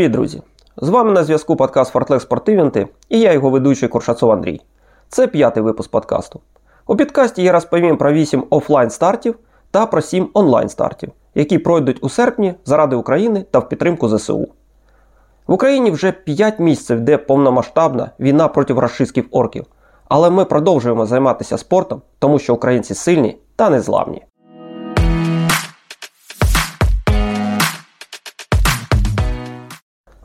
Привіт, друзі! З вами на зв'язку подкаст Фортлек Спортивенти і я його ведучий Куршацов Андрій. Це п'ятий випуск подкасту. У підкасті я розповім про 8 офлайн стартів та про 7 онлайн стартів, які пройдуть у серпні заради України та в підтримку ЗСУ. В Україні вже 5 місяців, де повномасштабна війна проти рашистських орків. Але ми продовжуємо займатися спортом, тому що українці сильні та незламні.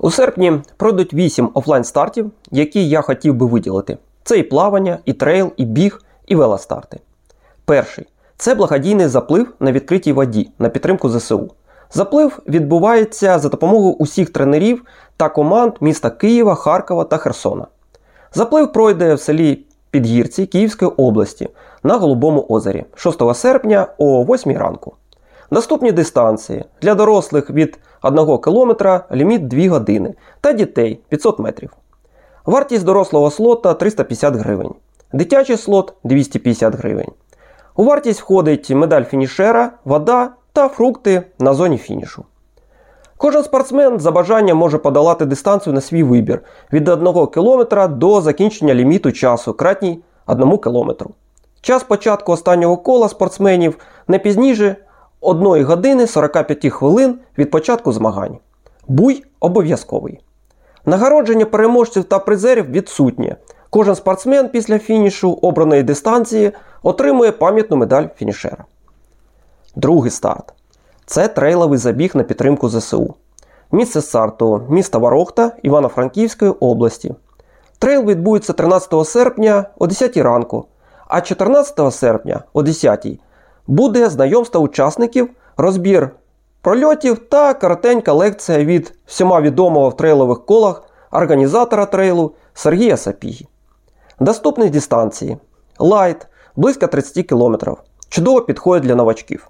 У серпні пройдуть 8 офлайн стартів, які я хотів би виділити. Це і плавання, і трейл, і біг, і велостарти. Перший це благодійний заплив на відкритій воді на підтримку ЗСУ. Заплив відбувається за допомогою усіх тренерів та команд міста Києва, Харкова та Херсона. Заплив пройде в селі Підгірці Київської області на Голубому озері 6 серпня о 8 ранку. Наступні дистанції для дорослих від 1 км ліміт 2 години та дітей 500 метрів. Вартість дорослого слота 350 гривень. Дитячий слот 250 гривень. У вартість входить медаль фінішера, вода та фрукти на зоні фінішу. Кожен спортсмен за бажанням може подолати дистанцію на свій вибір від 1 км до закінчення ліміту часу, кратній 1 км. Час початку останнього кола спортсменів не пізніше 1 години 45 хвилин від початку змагань. Буй обов'язковий. Нагородження переможців та призерів відсутнє. Кожен спортсмен після фінішу обраної дистанції отримує пам'ятну медаль фінішера. Другий старт. Це трейловий забіг на підтримку ЗСУ. Місце старту міста Ворохта Івано-Франківської області. Трейл відбудеться 13 серпня о 10 ранку, а 14 серпня о 10 буде знайомство учасників, розбір прольотів та коротенька лекція від всіма відомого в трейлових колах організатора трейлу Сергія Сапігі. Доступні дистанції. Light близько 30 км. Чудово підходить для новачків.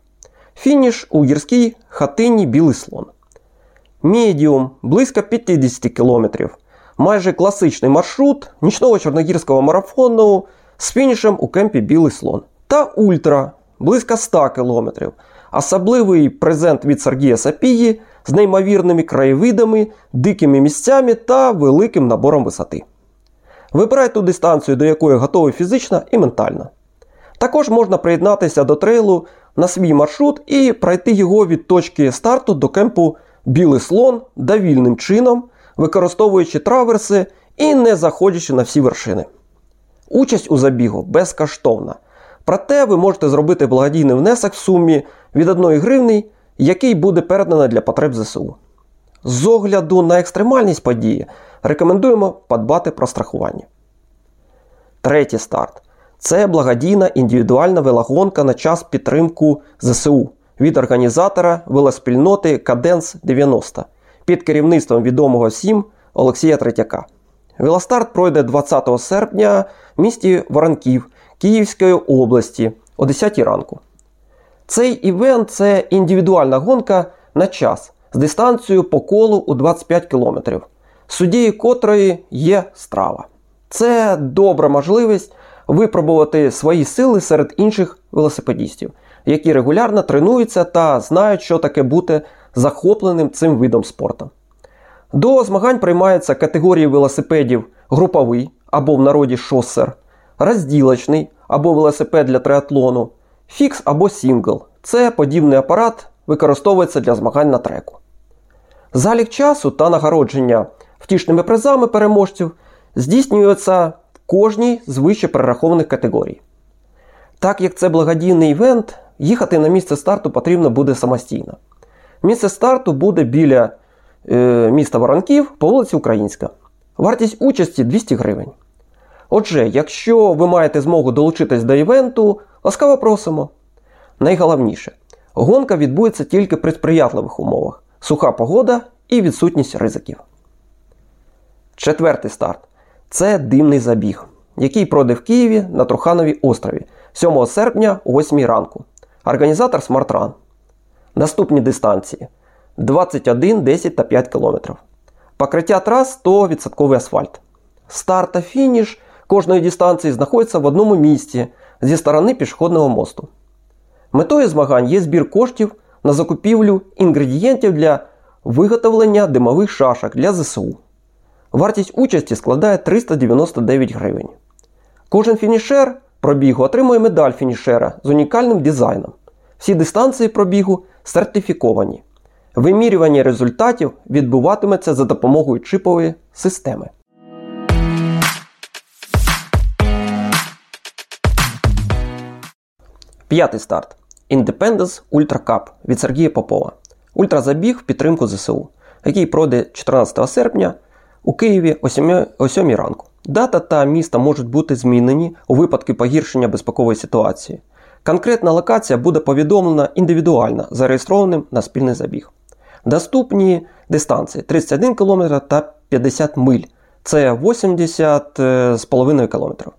Фініш у гірській хатині Білий слон. Медіум близько 50 км. Майже класичний маршрут нічного чорногірського марафону з фінішем у кемпі Білий слон. Та ультра близько 100 км. Особливий презент від Сергія Сапії з неймовірними краєвидами, дикими місцями та великим набором висоти. Вибирай ту дистанцію, до якої готовий фізично і ментально. Також можна приєднатися до трейлу на свій маршрут і пройти його від точки старту до кемпу Білий слон довільним чином, використовуючи траверси і не заходячи на всі вершини. Участь у забігу безкоштовна. Проте ви можете зробити благодійний внесок в сумі від 1 гривні, який буде передано для потреб ЗСУ. З огляду на екстремальність події рекомендуємо подбати про страхування. Третій старт це благодійна індивідуальна велогонка на час підтримку ЗСУ від організатора велоспільноти Каденс 90 під керівництвом відомого всім Олексія Третяка. Велостарт пройде 20 серпня в місті Воронків Київської області о 10 ранку. Цей івент це індивідуальна гонка на час з дистанцією по колу у 25 км, суддєю котрої є Strava. Це добра можливість випробувати свої сили серед інших велосипедістів, які регулярно тренуються та знають, що таке бути захопленим цим видом спорту. До змагань приймаються категорії велосипедів груповий або в народі шосер, розділочний або велосипед для триатлону, фікс або сінгл. Це подібний апарат використовується для змагань на треку. Залік часу та нагородження втішними призами переможців здійснюється в кожній з вище перерахованих категорій. Так як це благодійний івент, їхати на місце старту потрібно буде самостійно. Місце старту буде біля е, міста Воронків по вулиці Українська. Вартість участі 200 гривень. Отже, якщо ви маєте змогу долучитись до івенту, ласкаво просимо. Найголовніше, гонка відбудеться тільки при сприятливих умовах, суха погода і відсутність ризиків. Четвертий старт це димний забіг, який пройде в Києві на Трухановій острові 7 серпня о 8 ранку. Організатор SmartRun. Наступні дистанції 21, 10 та 5 км. Покриття трас 100% асфальт. Старт та фініш кожної дистанції знаходяться в одному місці зі сторони пішохідного мосту. Метою змагань є збір коштів на закупівлю інгредієнтів для Виготовлення димових шашок для ЗСУ. Вартість участі складає 399 гривень. Кожен фінішер пробігу отримує медаль фінішера з унікальним дизайном. Всі дистанції пробігу сертифіковані. Вимірювання результатів відбуватиметься за допомогою чипової системи. П'ятий старт. Independence Ultra Cup від Сергія Попова. Ультразабіг в підтримку ЗСУ, який пройде 14 серпня у Києві о 7 ранку. Дата та місто можуть бути змінені у випадку погіршення безпекової ситуації. Конкретна локація буде повідомлена індивідуально зареєстрованим на спільний забіг. Доступні дистанції 31 км та 50 миль. Це 80,5 е, км.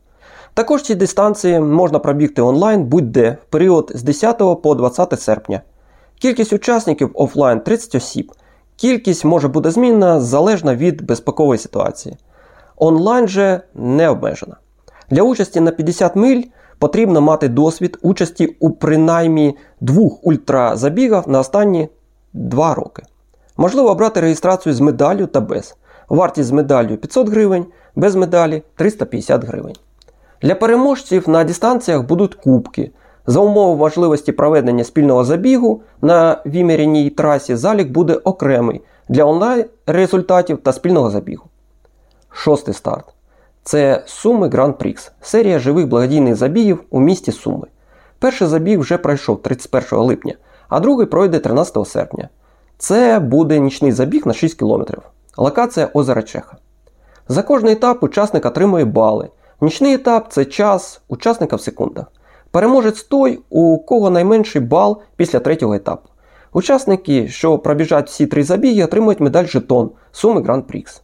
Також ці дистанції можна пробігти онлайн будь-де в період з 10 по 20 серпня. Кількість учасників офлайн 30 осіб. Кількість може бути змінена залежно від безпекової ситуації. Онлайн же не обмежена. Для участі на 50 миль потрібно мати досвід участі у принаймні двох ультразабігах на останні 2 роки. Можливо обрати реєстрацію з медаллю та без. Вартість з медаллю 500 гривень, без медалі 350 гривень. Для переможців на дистанціях будуть кубки. За умови можливості проведення спільного забігу на виміряній трасі залік буде окремий для онлайн результатів та спільного забігу. Шостий старт. Це Суми Гран Прікс, серія живих благодійних забігів у місті Суми. Перший забіг вже пройшов 31 липня, а другий пройде 13 серпня. Це буде нічний забіг на 6 км. Локація озера Чеха. За кожний етап учасник отримує бали. Нічний етап це час учасника в секундах. Переможець той, у кого найменший бал після третього етапу. Учасники, що пробіжать всі три забіги, отримують медаль жетон Суми Гран Прікс.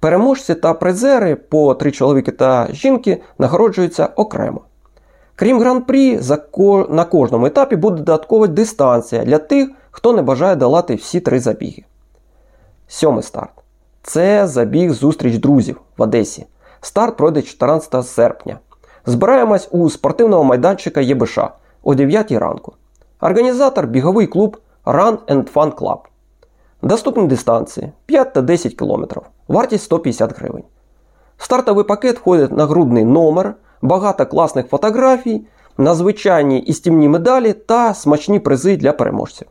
Переможці та призери по три чоловіки та жінки нагороджуються окремо. Крім гран-прі, на кожному етапі буде додаткова дистанція для тих, хто не бажає долати всі три забіги. Сьомий старт. Це забіг зустріч друзів в Одесі. Старт пройде 14 серпня. Збираємось у спортивного майданчика ЄБШ о 9 ранку. Організатор біговий клуб Run and Fun Club. Доступні дистанції 5 та 10 км. Вартість 150 гривень. Стартовий пакет входить нагрудний номер, багато класних фотографій, надзвичайні і стімні медалі та смачні призи для переможців.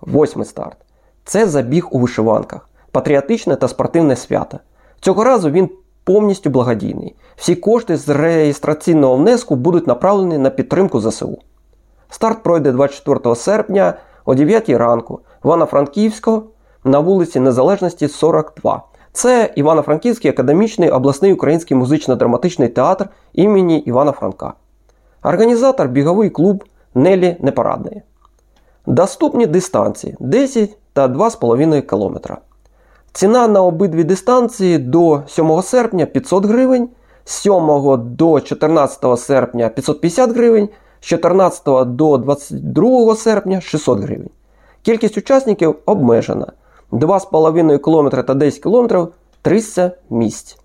Восьмий старт. Це забіг у вишиванках, патріотичне та спортивне свято. Цього разу він повністю благодійний. Всі кошти з реєстраційного внеску будуть направлені на підтримку ЗСУ. Старт пройде 24 серпня о 9 ранку Івано-Франківського на вулиці Незалежності 42. Це Івано-Франківський академічний обласний український музично-драматичний театр імені Івана Франка. Організатор біговий клуб Нелі Непарадної. Доступні дистанції 10 та 2,5 км. Ціна на обидві дистанції до 7 серпня 500 гривень, з 7 до 14 серпня 550 гривень, з 14 до 22 серпня 600 гривень. Кількість учасників обмежена. 2,5 км та 10 км 300 місць.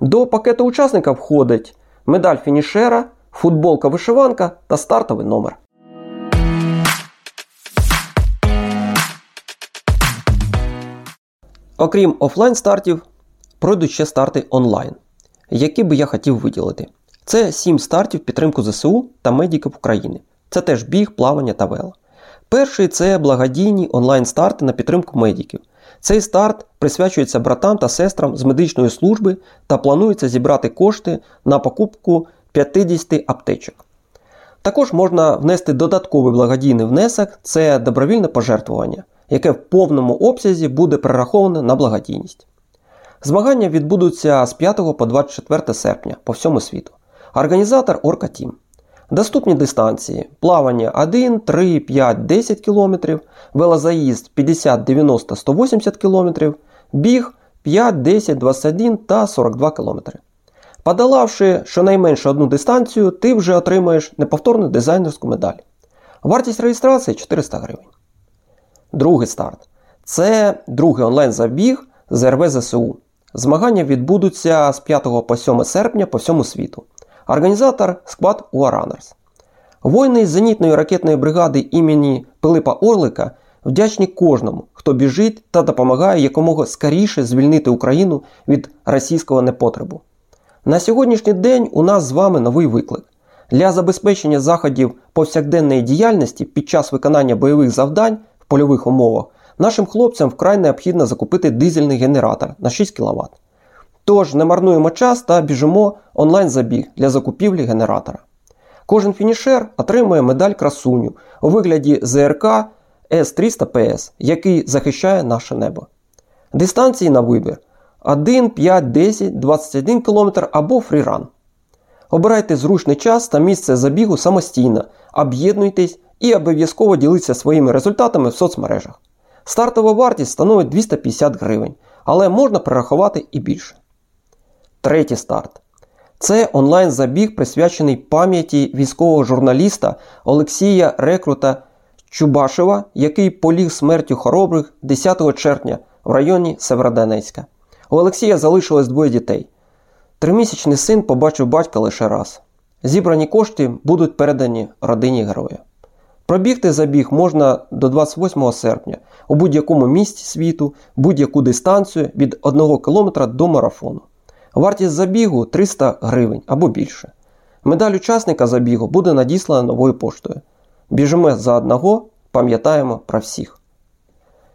До пакету учасника входить медаль фінішера, футболка вишиванка та стартовий номер. Окрім офлайн стартів, пройдуть ще старти онлайн, які би я хотів виділити. Це 7 стартів підтримку ЗСУ та медиків України. Це теж біг, плавання та вело. Перший це благодійні онлайн-старти на підтримку медиків. Цей старт присвячується братам та сестрам з медичної служби та планується зібрати кошти на покупку 50 аптечок. Також можна внести додатковий благодійний внесок це добровільне пожертвування, яке в повному обсязі буде перераховане на благодійність. Змагання відбудуться з 5 по 24 серпня по всьому світу. Організатор Орка Тім. Доступні дистанції: плавання 1, 3, 5, 10 км, велозаїзд 50, 90, 180 км, біг 5, 10, 21 та 42 км. Подолавши щонайменше одну дистанцію, ти вже отримаєш неповторну дизайнерську медаль. Вартість реєстрації 400 гривень. Другий старт. Це другий онлайн-забіг з РВ ЗСУ. Змагання відбудуться з 5 по 7 серпня по всьому світу. Організатор склад Уаранерс. Воїни з зенітної ракетної бригади імені Пилипа Орлика Вдячні кожному, хто біжить та допомагає якомога скоріше звільнити Україну від російського непотребу. На сьогоднішній день у нас з вами новий виклик. Для забезпечення заходів повсякденної діяльності під час виконання бойових завдань польових умовах нашим хлопцям вкрай необхідно закупити дизельний генератор на 6 кВт. Тож не марнуємо час та біжимо онлайн-забіг для закупівлі генератора. Кожен фінішер отримує медаль красуню у вигляді ЗРК С300ПС, який захищає наше небо. Дистанції на вибір 1, 5, 10, 21 км або фріран. Обирайте зручний час та місце забігу самостійно, об'єднуйтесь і обов'язково діліться своїми результатами в соцмережах. Стартова вартість становить 250 гривень, але можна перерахувати і більше. Третій старт. Це онлайн-забіг, присвячений пам'яті військового журналіста Олексія Рекрута Чубашева, який поліг смертю хоробрих 10 червня в районі Северодонецька. У Олексія залишилось двоє дітей. Тримісячний син побачив батька лише раз. Зібрані кошти будуть передані родині героя. Пробігти забіг можна до 28 серпня у будь-якому місці світу, будь-яку дистанцію від 1 км до марафону. Вартість забігу 300 гривень або більше. Медаль учасника забігу буде надіслана новою поштою. Біжимо за одного, пам'ятаємо про всіх.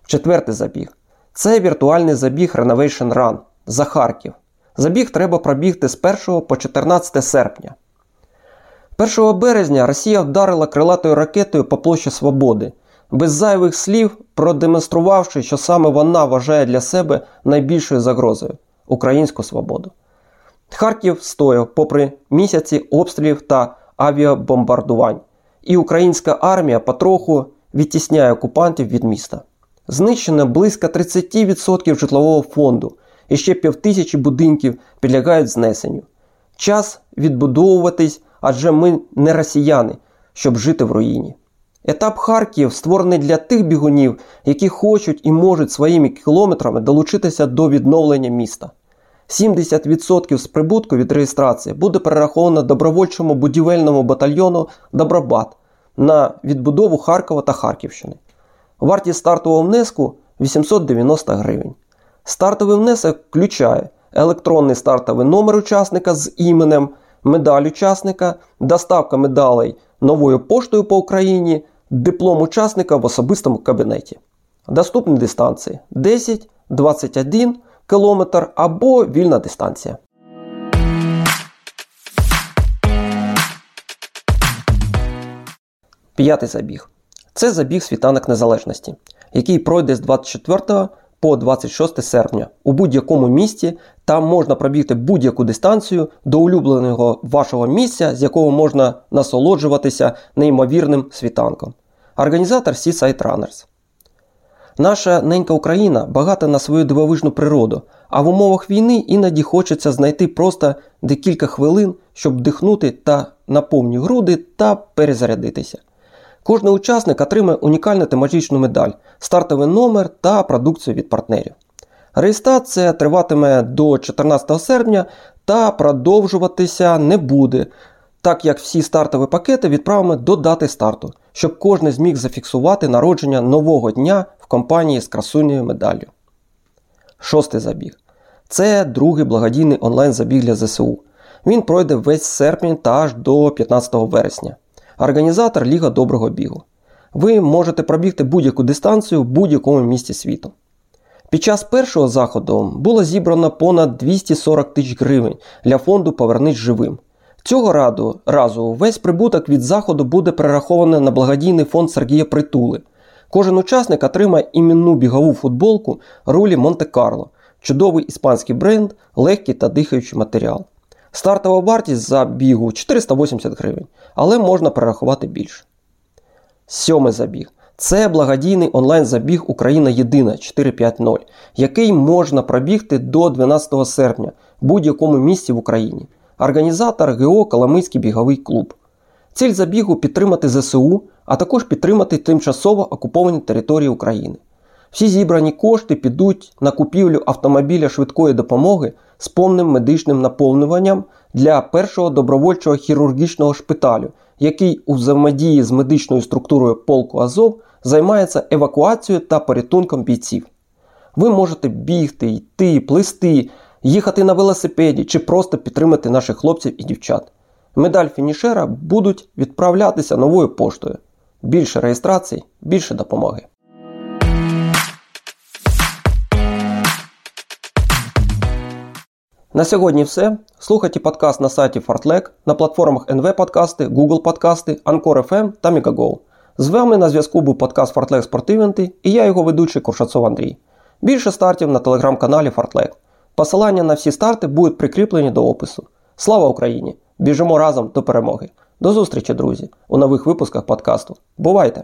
Четвертий забіг. Це віртуальний забіг Renovation Run за Харків. Забіг треба пробігти з 1 по 14 серпня. 1 березня Росія вдарила крилатою ракетою по площі Свободи, без зайвих слів продемонструвавши, що саме вона вважає для себе найбільшою загрозою українську свободу. Харків стояв попри місяці обстрілів та авіабомбардувань, і українська армія потроху відтісняє окупантів від міста. Знищено близько 30% житлового фонду і ще півтисячі будинків підлягають знесенню. Час відбудовуватись, адже ми не росіяни, щоб жити в руїні. Етап Харків створений для тих бігунів, які хочуть і можуть своїми кілометрами долучитися до відновлення міста. 70% з прибутку від реєстрації буде перераховано добровольчому будівельному батальйону Добробат на відбудову Харкова та Харківщини. Вартість стартового внеску 890 гривень. Стартовий внесок включає електронний стартовий номер учасника з іменем, медаль учасника, доставка медалей новою поштою по Україні, диплом учасника в особистому кабінеті. Доступні дистанції 10, 21 км або вільна дистанція. П'ятий забіг. Це забіг світанок незалежності, який пройде з 24 по 26 серпня у будь-якому місті. Там можна пробігти будь-яку дистанцію до улюбленого вашого місця, з якого можна насолоджуватися неймовірним світанком. Організатор Seaside Runners. Наша ненька Україна багата на свою дивовижну природу, а в умовах війни іноді хочеться знайти просто декілька хвилин, щоб вдихнути та на повні груди та перезарядитися. Кожний учасник отримає унікальну тематичну медаль, стартовий номер та продукцію від партнерів. Реєстрація триватиме до 14 серпня та продовжуватися не буде, так як всі стартові пакети відправимо до дати старту, щоб кожен зміг зафіксувати народження нового дня в компанії з красунею медаллю. Шостий забіг. Це другий благодійний онлайн-забіг для ЗСУ. Він пройде весь серпень та аж до 15 вересня. Організатор Ліга доброго бігу. Ви можете пробігти будь-яку дистанцію в будь-якому місті світу. Під час першого заходу було зібрано понад 240 тисяч гривень для фонду Повернись живим. Цього раду, разу весь прибуток від заходу буде перерахований на благодійний фонд Сергія Притули. Кожен учасник отримає іменну бігову футболку рулі Монте-Карло, чудовий іспанський бренд, легкий та дихаючий матеріал. Стартова вартість за бігу 480 гривень, але можна перерахувати більше. Сьомий забіг. Це благодійний онлайн-забіг Україна Єдина 450, який можна пробігти до 12 серпня в будь-якому місці в Україні. Організатор ГО Коломийський біговий клуб. Ціль забігу підтримати ЗСУ, а також підтримати тимчасово окуповані території України. Всі зібрані кошти підуть на купівлю автомобіля швидкої допомоги з повним медичним наповнюванням для першого добровольчого хірургічного шпиталю, який у взаємодії з медичною структурою полку Азов займається евакуацією та порятунком бійців. Ви можете бігти, йти, плисти, їхати на велосипеді чи просто підтримати наших хлопців і дівчат. Медаль фінішера будуть відправлятися новою поштою. Більше реєстрацій, більше допомоги. На сьогодні все. Слухайте подкаст на сайті Fartlek, на платформах NV Подкасти, Google Подкасти, Anchor FM та Megago. З вами на зв'язку був подкаст Fartlek Спортивенти і я його ведучий Куршацов Андрій. Більше стартів на телеграм-каналі Fartlek. Посилання на всі старти будуть прикріплені до опису. Слава Україні! Біжимо разом до перемоги! До зустрічі, друзі, у нових випусках подкасту. Бувайте!